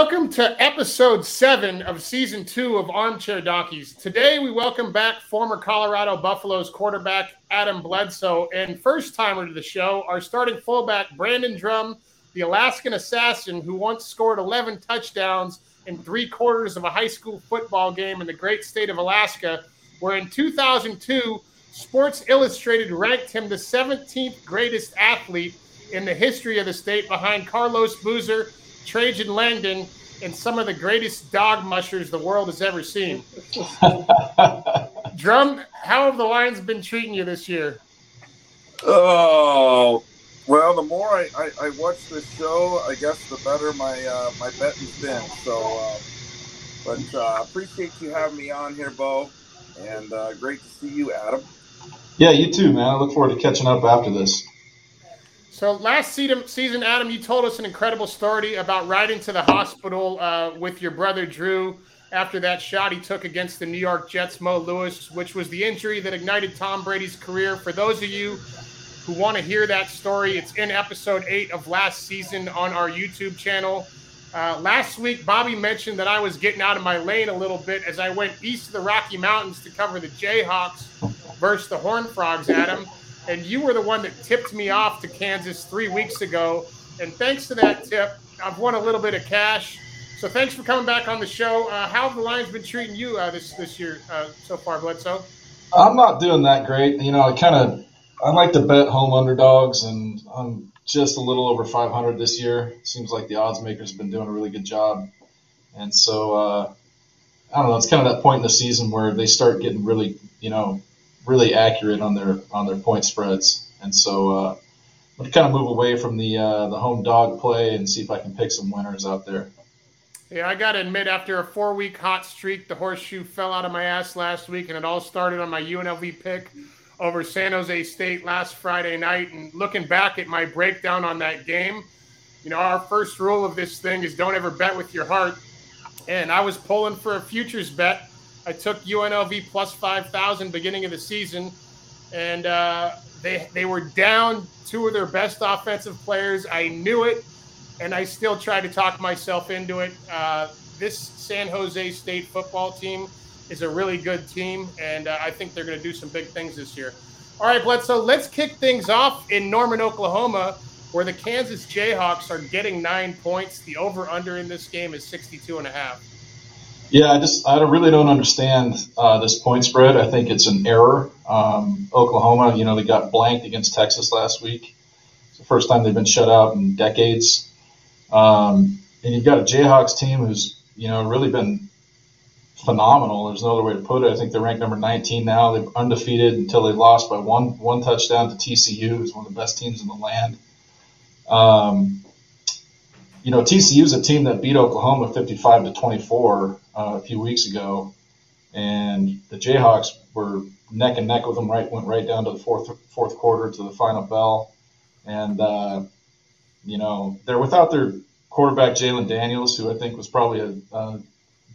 Welcome to episode seven of season two of Armchair Donkeys. Today, we welcome back former Colorado Buffaloes quarterback Adam Bledsoe and first timer to the show, our starting fullback Brandon Drum, the Alaskan assassin who once scored 11 touchdowns in three quarters of a high school football game in the great state of Alaska, where in 2002, Sports Illustrated ranked him the 17th greatest athlete in the history of the state behind Carlos Boozer Trajan Langdon, and some of the greatest dog mushers the world has ever seen. Drum, how have the Lions been treating you this year? Oh, well, the more I, I, I watch this show, I guess the better my uh, my bet has been. So, uh, but uh, appreciate you having me on here, Bo, and uh, great to see you, Adam. Yeah, you too, man. I look forward to catching up after this. So last season, Adam, you told us an incredible story about riding to the hospital uh, with your brother Drew after that shot he took against the New York Jets' Mo Lewis, which was the injury that ignited Tom Brady's career. For those of you who want to hear that story, it's in episode eight of last season on our YouTube channel. Uh, last week, Bobby mentioned that I was getting out of my lane a little bit as I went east of the Rocky Mountains to cover the Jayhawks versus the Horned Frogs, Adam and you were the one that tipped me off to Kansas three weeks ago. And thanks to that tip, I've won a little bit of cash. So thanks for coming back on the show. Uh, how have the Lions been treating you uh, this this year uh, so far, Bledsoe? I'm not doing that great. You know, I kind of I like to bet home underdogs, and I'm just a little over 500 this year. Seems like the odds makers have been doing a really good job, and so uh, I don't know. It's kind of that point in the season where they start getting really, you know, really accurate on their on their point spreads. And so uh, I'm gonna kind of move away from the uh, the home dog play and see if I can pick some winners out there. Yeah, I got to admit, after a four week hot streak, the horseshoe fell out of my ass last week, and it all started on my UNLV pick over San Jose State last Friday night. And looking back at my breakdown on that game, you know, our first rule of this thing is don't ever bet with your heart. And I was pulling for a futures bet I took UNLV plus 5,000 beginning of the season, and uh, they, they were down two of their best offensive players. I knew it, and I still tried to talk myself into it. Uh, this San Jose State football team is a really good team, and uh, I think they're going to do some big things this year. All right, Bledsoe, let's kick things off in Norman, Oklahoma, where the Kansas Jayhawks are getting nine points. The over under in this game is 62 and a half. Yeah, I just I really don't understand uh, this point spread. I think it's an error. Um, Oklahoma, you know, they got blanked against Texas last week. It's the first time they've been shut out in decades. Um, and you've got a Jayhawks team who's you know really been phenomenal. There's no other way to put it. I think they're ranked number 19 now. They're undefeated until they lost by one one touchdown to TCU, who's one of the best teams in the land. Um, you know, TCU is a team that beat Oklahoma 55 to 24 uh, a few weeks ago, and the Jayhawks were neck and neck with them. Right, went right down to the fourth fourth quarter to the final bell, and uh, you know they're without their quarterback Jalon Daniels, who I think was probably uh,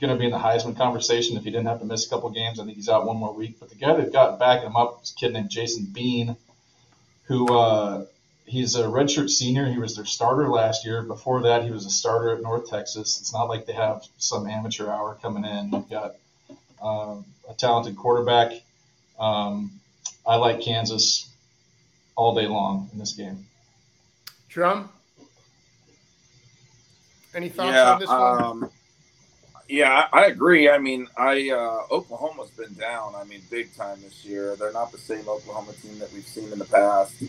going to be in the Heisman conversation if he didn't have to miss a couple games. I think he's out one more week. But the guy they've got backing him up is a kid named Jason Bean, who uh, he's a redshirt senior. He was their starter last year. Before that, he was a starter at North Texas. It's not like they have some amateur hour coming in. They've got um, a talented quarterback. Um, I like Kansas all day long in this game. Drum. Any thoughts yeah, on this one? Um, yeah, I agree. I mean, I uh, Oklahoma's been down. I mean, big time this year. They're not the same Oklahoma team that we've seen in the past.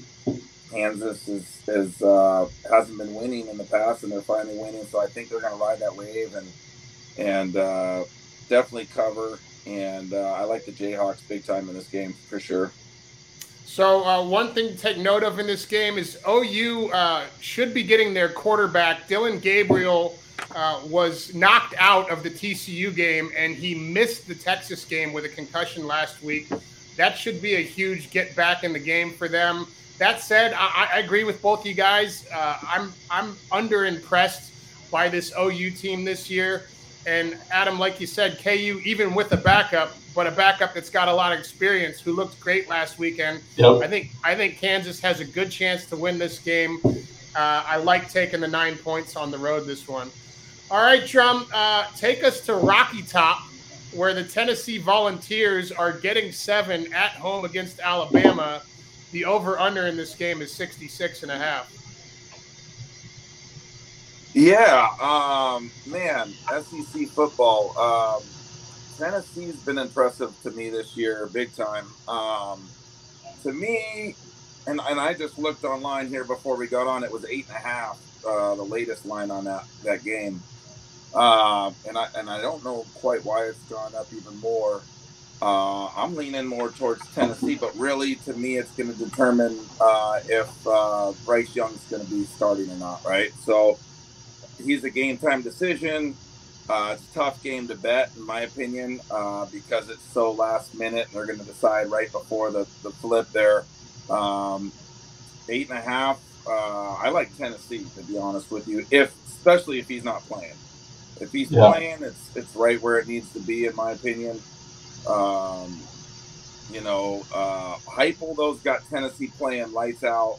Kansas is, is uh, hasn't been winning in the past, and they're finally winning. So I think they're going to ride that wave and and uh, definitely cover. And uh, I like the Jayhawks big time in this game for sure. So uh, one thing to take note of in this game is OU uh, should be getting their quarterback Dillon Gabriel. Uh, was knocked out of the TCU game and he missed the Texas game with a concussion last week. That should be a huge get back in the game for them that said, I, I agree with both you guys. Uh, I'm I'm under impressed by this OU team this year. And Adam, like you said, KU even with a backup, but a backup that's got a lot of experience, who looked great last weekend. Yep. I think I think Kansas has a good chance to win this game. Uh, I like taking the nine points on the road this one. All right, Drum, uh, take us to Rocky Top, where the Tennessee Volunteers are getting seven at home against Alabama. The over under in this game is 66 and a half. Yeah, um, man, SEC football. Um, Tennessee's been impressive to me this year, big time. Um, to me, and, and I just looked online here before we got on. It was eight and a half, uh, the latest line on that that game. Uh, and I and I don't know quite why it's gone up even more. Uh, I'm leaning more towards Tennessee, but really, to me, it's going to determine uh, if uh, Bryce Young's going to be starting or not. Right. So he's a game time decision. Uh, it's a tough game to bet, in my opinion, uh, because it's so last minute. They're going to decide right before the, the flip there. Um, eight and a half. Uh, I like Tennessee, to be honest with you, if especially if he's not playing. If he's yeah. playing, it's it's right where it needs to be, in my opinion. Um, you know, uh, Heupel, those got Tennessee playing lights out.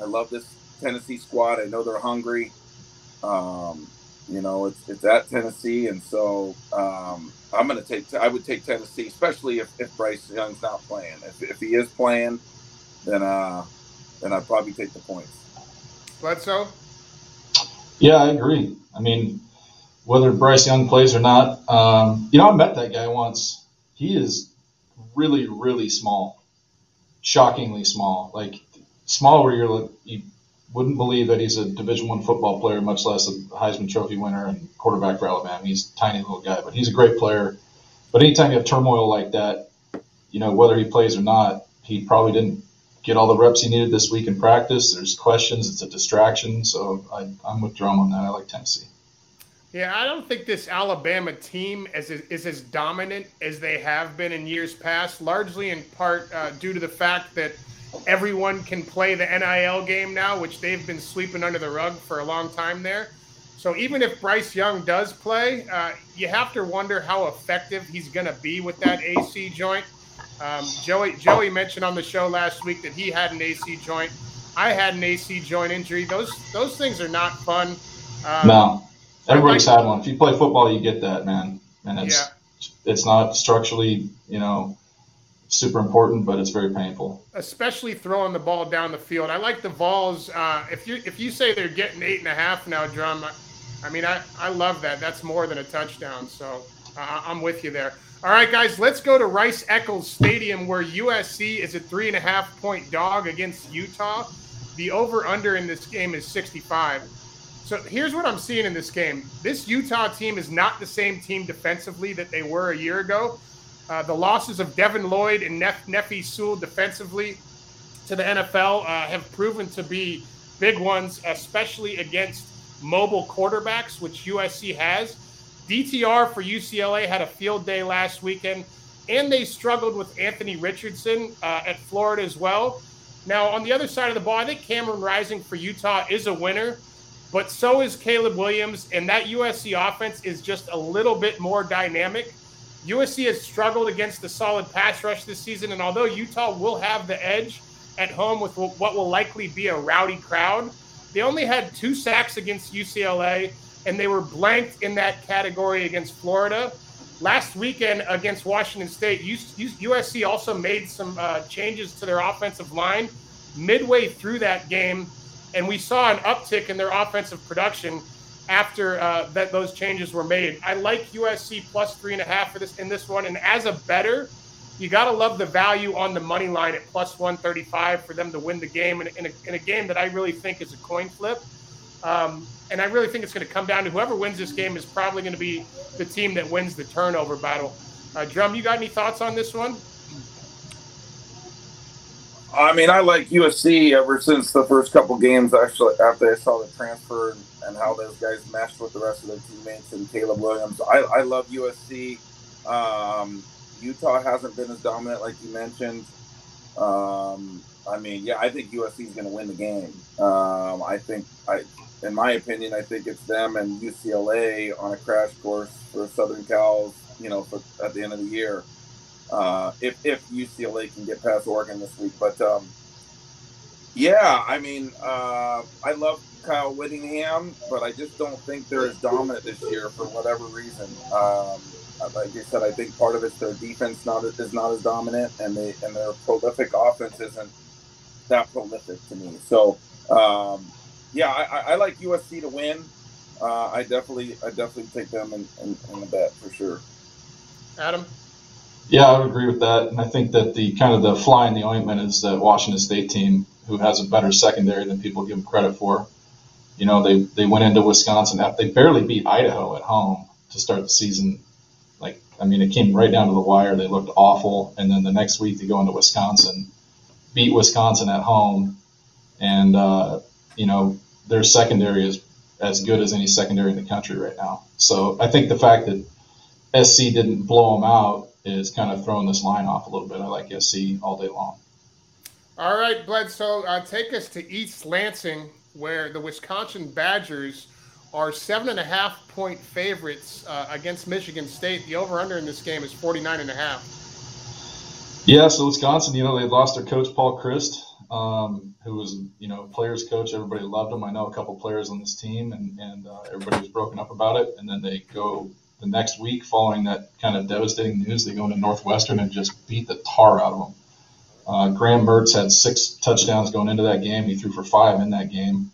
I love this Tennessee squad. I know they're hungry. Um, you know, it's it's at Tennessee, and so um, I'm going to take. I would take Tennessee, especially if, if Bryce Young's not playing. If, if he is playing, then uh, then I'd probably take the points. Bledsoe. Yeah, I agree. I mean, whether Bryce Young plays or not, um, you know, I met that guy once. He is really, really small, shockingly small. Like small where you're you wouldn't believe that he's a Division One football player, much less a Heisman Trophy winner and quarterback for Alabama. He's a tiny little guy, but he's a great player. But anytime you have turmoil like that, you know whether he plays or not, he probably didn't get all the reps he needed this week in practice. There's questions. It's a distraction. So I, I'm with Drum on that. I like Tennessee. Yeah, I don't think this Alabama team is, is as dominant as they have been in years past, largely in part uh, due to the fact that everyone can play the NIL game now, which they've been sweeping under the rug for a long time there. So even if Bryce Young does play, uh, you have to wonder how effective he's going to be with that AC joint. Um, Joey Joey mentioned on the show last week that he had an AC joint. I had an AC joint injury. Those those things are not fun. Um, no, everybody's had one. If you play football, you get that, man. And it's yeah. it's not structurally, you know, super important, but it's very painful. Especially throwing the ball down the field. I like the Vols. Uh, if you if you say they're getting eight and a half now, Drum, I mean I, I love that. That's more than a touchdown. So uh, I'm with you there. All right, guys, let's go to Rice Eccles Stadium where USC is a three and a half point dog against Utah. The over under in this game is 65. So here's what I'm seeing in this game. This Utah team is not the same team defensively that they were a year ago. Uh, the losses of Devin Lloyd and Nef- Nephi Sewell defensively to the NFL uh, have proven to be big ones, especially against mobile quarterbacks, which USC has. DTR for UCLA had a field day last weekend, and they struggled with Anthony Richardson uh, at Florida as well. Now, on the other side of the ball, I think Cameron Rising for Utah is a winner, but so is Caleb Williams, and that USC offense is just a little bit more dynamic. USC has struggled against the solid pass rush this season, and although Utah will have the edge at home with what will likely be a rowdy crowd, they only had two sacks against UCLA, and they were blanked in that category against Florida. Last weekend against Washington State, USC also made some uh, changes to their offensive line midway through that game, and we saw an uptick in their offensive production after uh, that those changes were made. I like USC plus three and a half for this in this one, and as a better, you got to love the value on the money line at plus 135 for them to win the game in, in, a, in a game that I really think is a coin flip. Um, and I really think it's going to come down to whoever wins this game is probably going to be the team that wins the turnover battle. Uh, Drum, you got any thoughts on this one? I mean, I like USC ever since the first couple games. Actually, after I saw the transfer and, and how those guys meshed with the rest of their teammates and Caleb Williams, I, I love USC. Um, Utah hasn't been as dominant, like you mentioned. Um, I mean, yeah, I think USC is going to win the game. Um, I think, I, in my opinion, I think it's them and UCLA on a crash course for Southern Cal's, you know, for, at the end of the year uh, if if UCLA can get past Oregon this week. But um, Yeah, I mean, uh, I love Kyle Whittingham, but I just don't think they're as dominant this year for whatever reason. Um, like I said, I think part of it's their defense not is not as dominant, and they and their prolific offense isn't that prolific to me. So, um, yeah, I, I, like USC to win. Uh, I definitely I definitely take them in, in, in the bet for sure. Adam. Yeah, I would agree with that, and I think that the kind of the fly in the ointment is that Washington State team, who has a better secondary than people give them credit for. You know, they they went into Wisconsin. They barely beat Idaho at home to start the season. Like, I mean, it came right down to the wire. They looked awful, and then the next week they go into Wisconsin, beat Wisconsin at home, and uh, you know their secondary is as good as any secondary in the country right now. So I think the fact that SC didn't blow them out is kind of throwing this line off a little bit. I like SC all day long. All right, Bledsoe, uh, take us to East Lansing, where the Wisconsin Badgers are seven and a half point favorites uh, against Michigan State. The over under in this game is 49 and a half. Yeah, so Wisconsin, you know, they lost their coach, Paul Chryst, um, who was, you know, players coach. Everybody loved him. I know a couple players on this team, and, and uh, everybody was broken up about it. And then they go the next week following that kind of devastating news, they go into Northwestern and just beat the tar out of them. Uh, Graham Mertz had six touchdowns going into that game. He threw for five in that game.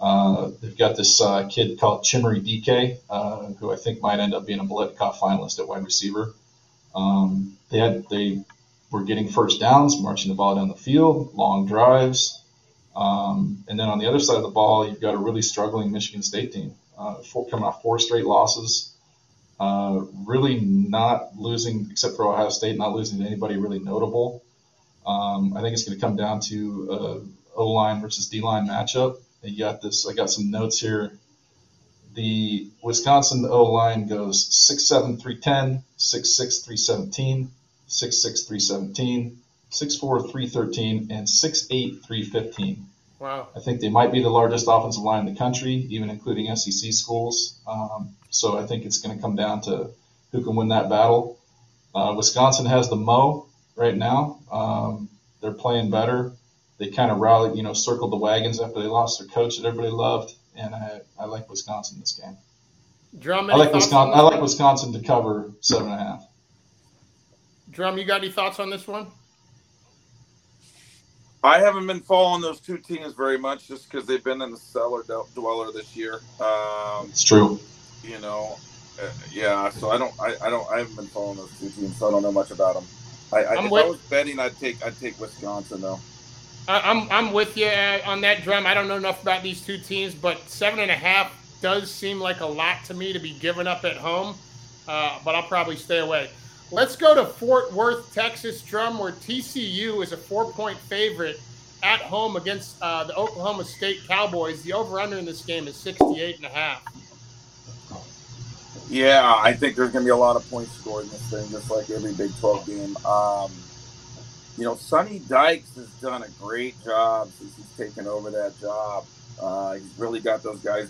Uh, they've got this uh, kid called Chimere Dike, uh, who I think might end up being a Biletnikoff finalist at wide receiver. Um, they had they were getting first downs, marching the ball down the field, long drives, um, and then on the other side of the ball, you've got a really struggling Michigan State team, uh, four, coming off four straight losses. Uh, really not losing, except for Ohio State, not losing to anybody really notable. Um, I think it's going to come down to uh, O line versus D line matchup. You got this. I got some notes here. The Wisconsin O line goes 6'7", 310, 6'6", 317, 6'6", 317, 6'4", 313, and 6'8", 315. Wow. I think they might be the largest offensive line in the country, even including SEC schools. Um, so I think it's going to come down to who can win that battle. Uh, Wisconsin has the mo right now. Um, they're playing better. They kind of rallied, you know, circled the wagons after they lost their coach that everybody loved, and I, I like Wisconsin this game. Drum, I like Wisconsin. I like Wisconsin to cover seven and a half. Drum, you got any thoughts on this one? I haven't been following those two teams very much just because they've been in the cellar dweller this year. Um, it's true. You know, uh, yeah. So I don't, I, I, don't, I haven't been following those two teams, so I don't know much about them. I, I if with, I was betting, I'd take, I'd take Wisconsin though. I'm, I'm with you uh, on that drum. I don't know enough about these two teams, but seven and a half does seem like a lot to me to be given up at home. Uh, but I'll probably stay away. Let's go to Fort Worth, Texas, Drum, where TCU is a four-point favorite at home against uh, the Oklahoma State Cowboys. The over/under in this game is 68 and a half. Yeah, I think there's going to be a lot of points scored in this thing, just like every Big 12 game. Um, you know, Sonny Dykes has done a great job since he's taken over that job. Uh, he's really got those guys,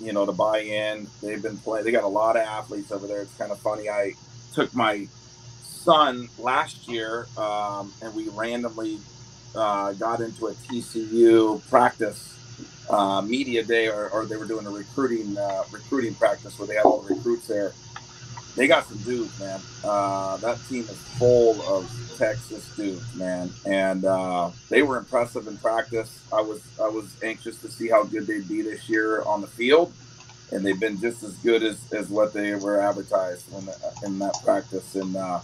you know, to buy in. They've been playing. They got a lot of athletes over there. It's kind of funny. I took my son last year, um, and we randomly uh, got into a TCU practice uh, media day, or, or, they were doing a recruiting uh, recruiting practice where they had all the recruits there. They got some dudes, man. Uh, that team is full of Texas dudes, man, and uh, they were impressive in practice. I was I was anxious to see how good they'd be this year on the field and they've been just as good as, as what they were advertised in, in that practice. And uh,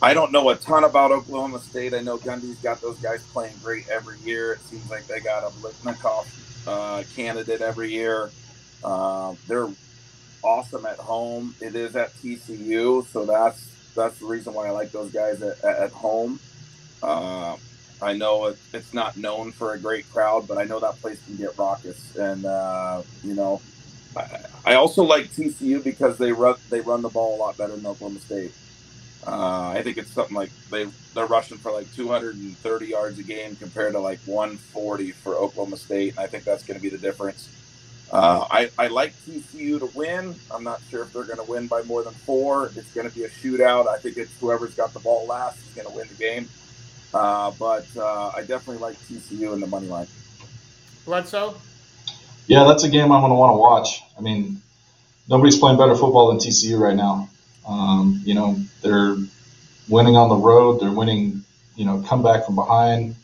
I don't know a ton about Oklahoma State. I know Gundy's got those guys playing great every year. It seems like they got a Biletnikoff uh, candidate every year. Uh, they're awesome at home. It is at TCU, so that's that's the reason why I like those guys at, at home. Uh, I know it, it's not known for a great crowd, but I know that place can get raucous. And uh, you know, I, I, also like TCU because they run they run the ball a lot better than Oklahoma State. Uh, I think it's something like they they're rushing for like 230 yards a game compared to like 140 for Oklahoma State. And I think that's going to be the difference. Uh, I, I like TCU to win. I'm not sure if they're going to win by more than four. It's going to be a shootout. I think it's whoever's got the ball last is going to win the game. Uh, but uh, I definitely like TCU in the money line. Bledsoe? Yeah, that's a game I'm going to want to watch. I mean, nobody's playing better football than TCU right now. Um, you know, they're winning on the road. They're winning, you know, come back from behind.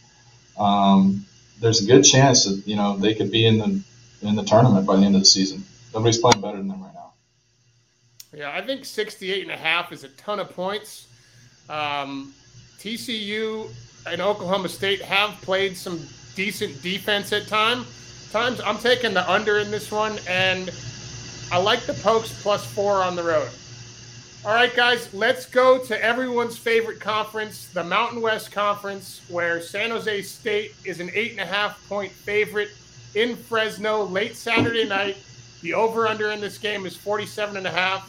Um, there's a good chance that you know they could be in the in the tournament by the end of the season. Nobody's playing better than them right now. Yeah, I think 68 and a half is a ton of points. Um, TCU and Oklahoma State have played some decent defense at time. Times I'm taking the under in this one, and I like the Pokes plus four on the road. All right, guys, let's go to everyone's favorite conference, the Mountain West Conference, where San Jose State is an eight and a half point favorite in Fresno late Saturday night. The over under in this game is 47 and a half.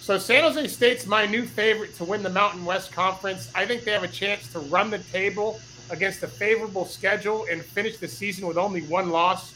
So San Jose State's my new favorite to win the Mountain West Conference. I think they have a chance to run the table against a favorable schedule and finish the season with only one loss.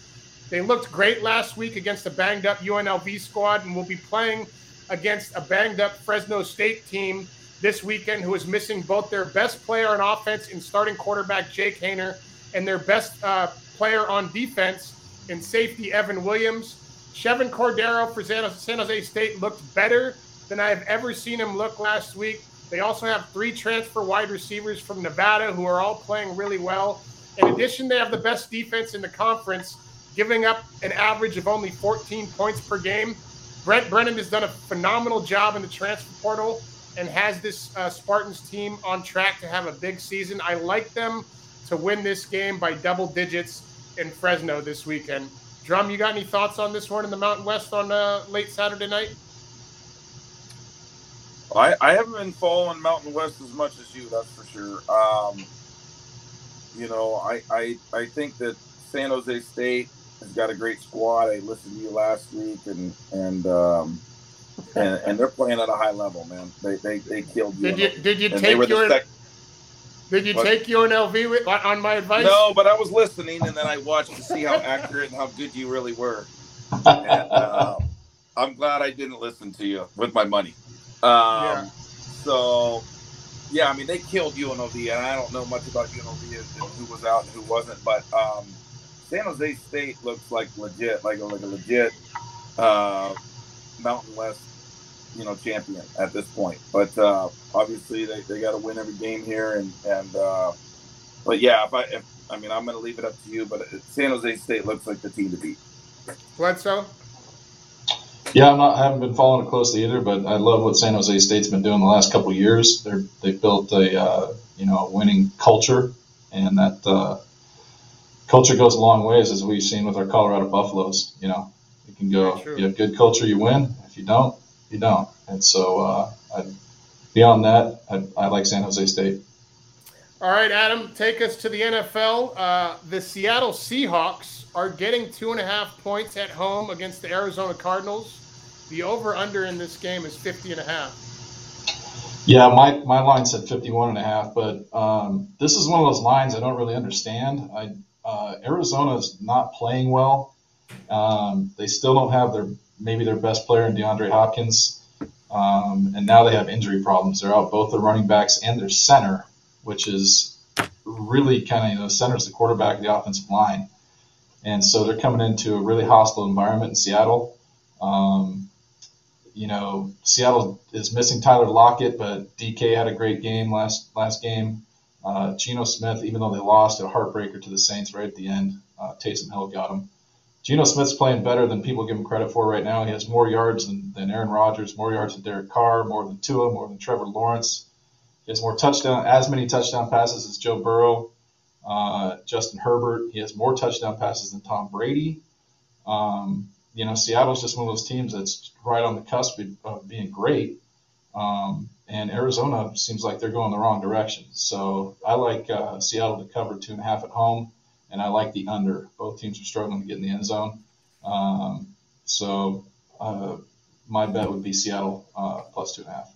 They looked great last week against a banged up UNLV squad and will be playing against a banged up Fresno State team this weekend who is missing both their best player on offense in starting quarterback Jake Haener and their best uh, player on defense in safety Evan Williams. Chevan Cordeiro for San Jose State looked better than I have ever seen him look last week. They also have three transfer wide receivers from Nevada who are all playing really well. In addition, they have the best defense in the conference, giving up an average of only 14 points per game. Brent Brennan has done a phenomenal job in the transfer portal and has this uh, Spartans team on track to have a big season. I like them to win this game by double digits in Fresno this weekend. Drum, you got any thoughts on this one in the Mountain West on uh, late Saturday night? I, I haven't been following Mountain West as much as you, that's for sure. Um, you know, I, I I think that San Jose State has got a great squad. I listened to you last week, and and um, and, and they're playing at a high level, man. They they, they killed you. Did you did you take your sec- did you what? take UNLV with, on my advice? No, but I was listening, and then I watched to see how accurate and how good you really were. And, uh, I'm glad I didn't listen to you with my money. Um, yeah. So, yeah, I mean, they killed UNLV, and I don't know much about UNLV and who was out and who wasn't, but um, San Jose State looks like legit, like a, like a legit uh, Mountain West, you know, champion at this point. But uh, obviously, they, they got to win every game here, and and uh, but yeah, if I if, I mean, I'm going to leave it up to you, but San Jose State looks like the team to beat. Bledsoe. Yeah, I'm not. I haven't been following it closely either, but I love what San Jose State's been doing the last couple years. They're they've built a uh, you know a winning culture, and that uh, culture goes a long ways, as we've seen with our Colorado Buffaloes. You know, you can go. You have good culture, you win. If you don't, you don't. And so, uh, I, beyond that, I, I like San Jose State. All right, Adam, take us to the NFL. Uh, the Seattle Seahawks are getting two and a half points at home against the Arizona Cardinals. The over under in this game is 50 and a half. Yeah, my, my line said 51 and a half, but um, this is one of those lines I don't really understand. I, uh, Arizona is not playing well. Um, they still don't have their maybe their best player in DeAndre Hopkins, um, and now they have injury problems. They're out both their running backs and their center, which is really kind of you know center's the quarterback of the offensive line, and so they're coming into a really hostile environment in Seattle. Um, you know, Seattle is missing Tyler Lockett, but DK had a great game last last game. Uh, Geno Smith, even though they lost, a heartbreaker to the Saints right at the end. Uh, Taysom Hill got him. Geno Smith's playing better than people give him credit for right now. He has more yards than, than Aaron Rodgers, more yards than Derek Carr, more than Tua, more than Trevor Lawrence. Has more touchdown, as many touchdown passes as Joe Burrow, uh, Justin Herbert. He has more touchdown passes than Tom Brady. Um, you know, Seattle's just one of those teams that's right on the cusp of being great. Um, and Arizona seems like they're going the wrong direction. So I like uh, Seattle to cover two and a half at home, and I like the under. Both teams are struggling to get in the end zone. Um, so uh, my bet would be Seattle uh, plus two and a half.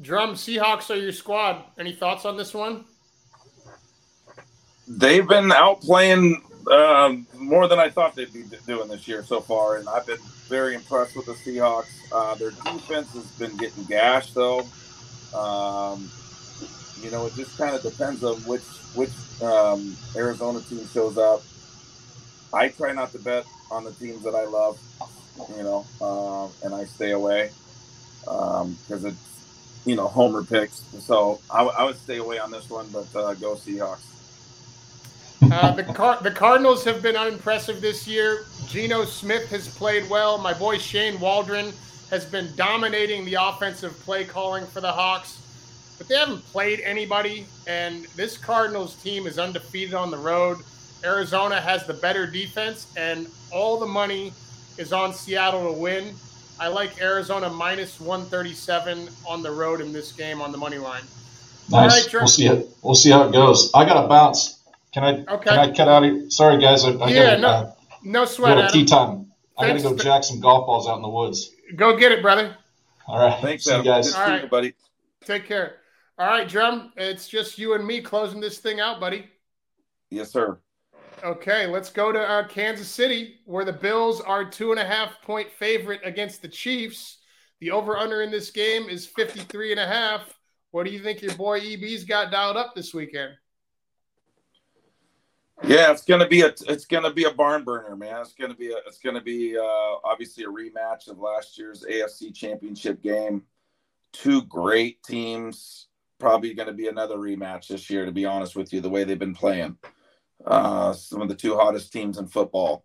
Drum Seahawks are your squad. Any thoughts on this one? They've been outplaying um, more than I thought they'd be doing this year so far, and I've been very impressed with the Seahawks. Uh, their defense has been getting gashed, though. Um, you know, it just kind of depends on which which um, Arizona team shows up. I try not to bet on the teams that I love, you know, uh, and I stay away because um, it's, you know, homer picks. So I, I, would stay away on this one, but uh, go Seahawks. Uh, the Car- the Cardinals have been unimpressive this year. Geno Smith has played well. My boy Shane Waldron has been dominating the offensive play calling for the Hawks, but they haven't played anybody. And this Cardinals team is undefeated on the road. Arizona has the better defense, and all the money is on Seattle to win. I like Arizona minus 137 on the road in this game on the money line. Nice. Right, we'll see it. We'll see how it goes. I got to bounce. Can I? Okay. Can I cut out? Here? Sorry, guys. I, I yeah. Gotta, no. Uh, no sweat. Go tea time. I got to go jack some golf balls out in the woods. Go get it, brother. All right. Thanks, see you guys. All right, buddy. Take care. All right, Drum. It's just you and me closing this thing out, buddy. Yes, sir. Okay, let's go to uh, Kansas City, where the Bills are two and a half point favorite against the Chiefs. The over under in this game is 53 and a half. What do you think your boy EB's got dialed up this weekend? Yeah, it's gonna be a it's gonna be a barn burner, man. It's gonna be a it's gonna be uh, obviously a rematch of last year's AFC Championship game. Two great teams. Probably to be another rematch this year. To be honest with you, the way they've been playing uh, some of the two hottest teams in football.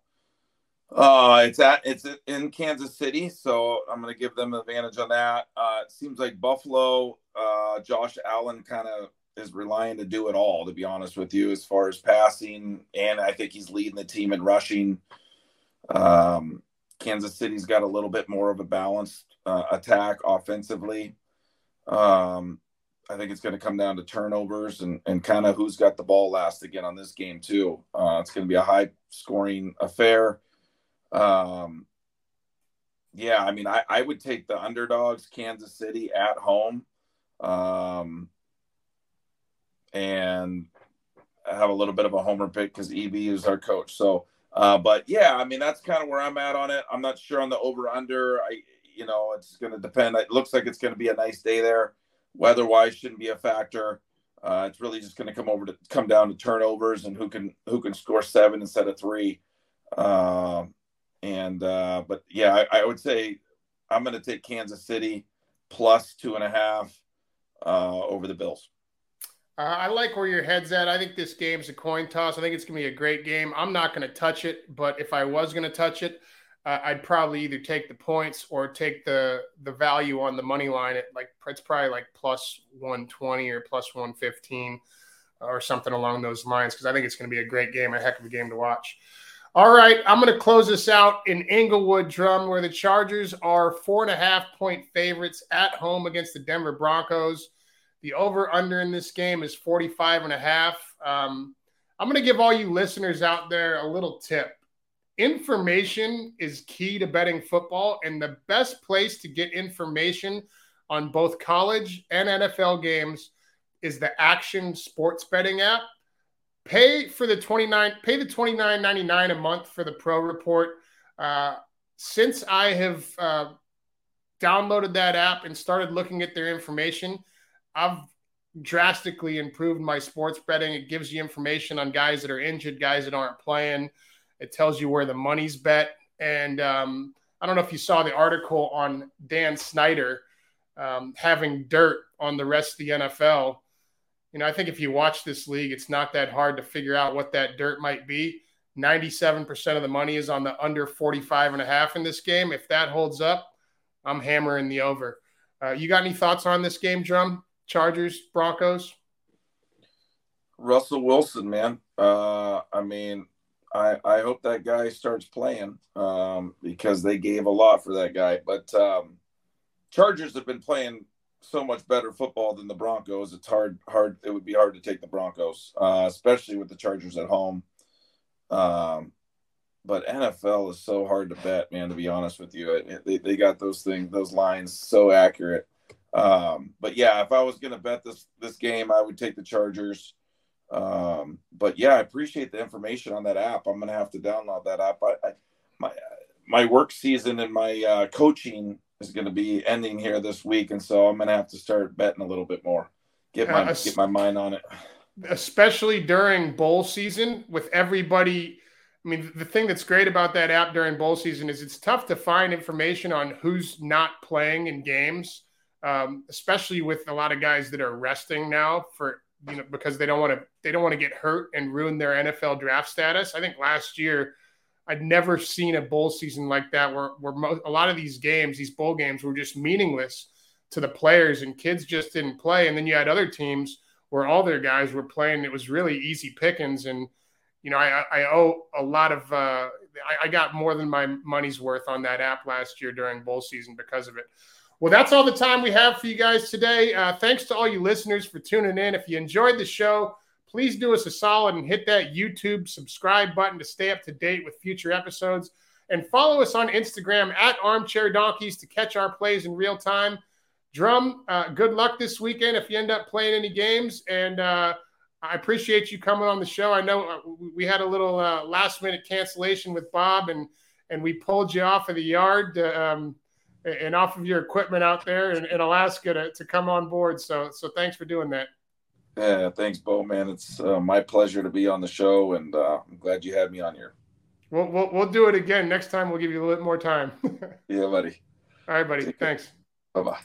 Uh, it's at it's in Kansas City, so I'm going to give them advantage on that. Uh, it seems like Buffalo, uh, Josh Allen kind of is relying to do it all. To be honest with you, as far as passing, and I think he's leading the team in rushing. Um, Kansas City's got a little bit more of a balanced uh, attack offensively. Um, I think it's going to come down to turnovers and, and kind of who's got the ball last again on this game too. Uh, it's going to be a high scoring affair. Um, yeah, I mean, I, I would take the underdogs, Kansas City at home, um, and have a little bit of a homer pick because EB is our coach. So, uh, but yeah, I mean, that's kind of where I'm at on it. I'm not sure on the over under. I, you know, it's going to depend. It looks like it's going to be a nice day there. Weather wise shouldn't be a factor. Uh, it's really just going to come over to come down to turnovers and who can who can score seven instead of three. Uh, and uh, but yeah, I, I, would say I'm going to take Kansas City plus two and a half uh, over the Bills. Uh, I like where your head's at. I think this game's a coin toss. I think it's going to be a great game. I'm not going to touch it, but if I was going to touch it, uh, I'd probably either take the points or take the the value on the money line at like it's probably like plus 120 or plus 115 or something along those lines because I think it's going to be a great game, a heck of a game to watch. All right, I'm going to close this out in Inglewood Drum, where the Chargers are four and a half point favorites at home against the Denver Broncos. The over under in this game is 45 and a half. Um, I'm going to give all you listeners out there a little tip information is key to betting football, and the best place to get information on both college and NFL games is the Action Sports Betting app. Pay for the 29 pay the 29.99 a month for the pro report. Uh, since I have uh, downloaded that app and started looking at their information, I've drastically improved my sports betting. It gives you information on guys that are injured, guys that aren't playing. It tells you where the money's bet. And um, I don't know if you saw the article on Dan Snyder um, having dirt on the rest of the NFL. You know, I think if you watch this league, it's not that hard to figure out what that dirt might be. 97% of the money is on the under 45 and a half in this game. If that holds up, I'm hammering the over. Uh, you got any thoughts on this game, Drum? Chargers, Broncos? Russell Wilson, man. Uh, I mean, I, I hope that guy starts playing um, because they gave a lot for that guy. But um, Chargers have been playing so much better football than the Broncos. It's hard, hard. It would be hard to take the Broncos, uh, especially with the Chargers at home. Um, but NFL is so hard to bet, man. To be honest with you, they, they got those things, those lines so accurate. Um, but yeah, if I was going to bet this this game, I would take the Chargers. Um, but yeah, I appreciate the information on that app. I'm gonna have to download that app. I, I my my work season and my uh, coaching is going to be ending here this week, and so I'm going to have to start betting a little bit more. get my uh, get my mind on it. Especially during bowl season, with everybody. I mean, the thing that's great about that app during bowl season is it's tough to find information on who's not playing in games, um, especially with a lot of guys that are resting now for you know because they don't want to they don't want to get hurt and ruin their NFL draft status. I think last year I'd never seen a bowl season like that where where mo- a lot of these games, these bowl games, were just meaningless to the players and kids just didn't play. And then you had other teams where all their guys were playing. It was really easy pickings. And, you know, I, I owe a lot of, uh, I, I got more than my money's worth on that app last year during bowl season because of it. Well, that's all the time we have for you guys today. Uh, thanks to all you listeners for tuning in. If you enjoyed the show, please do us a solid and hit that YouTube subscribe button to stay up to date with future episodes. And follow us on Instagram at Armchair Donkeys to catch our plays in real time. Drum, uh, good luck this weekend if you end up playing any games. And uh, I appreciate you coming on the show. I know uh, we had a little uh, last minute cancellation with Bob, and and we pulled you off of the yard to, um, and off of your equipment out there in, in Alaska to, to come on board. So so thanks for doing that. Yeah, thanks, Bo. Man, it's uh, my pleasure to be on the show, and uh, I'm glad you had me on here. We'll, we'll, we'll do it again next time. We'll give you a little bit more time. yeah, buddy. All right, buddy. Take Thanks. Bye bye.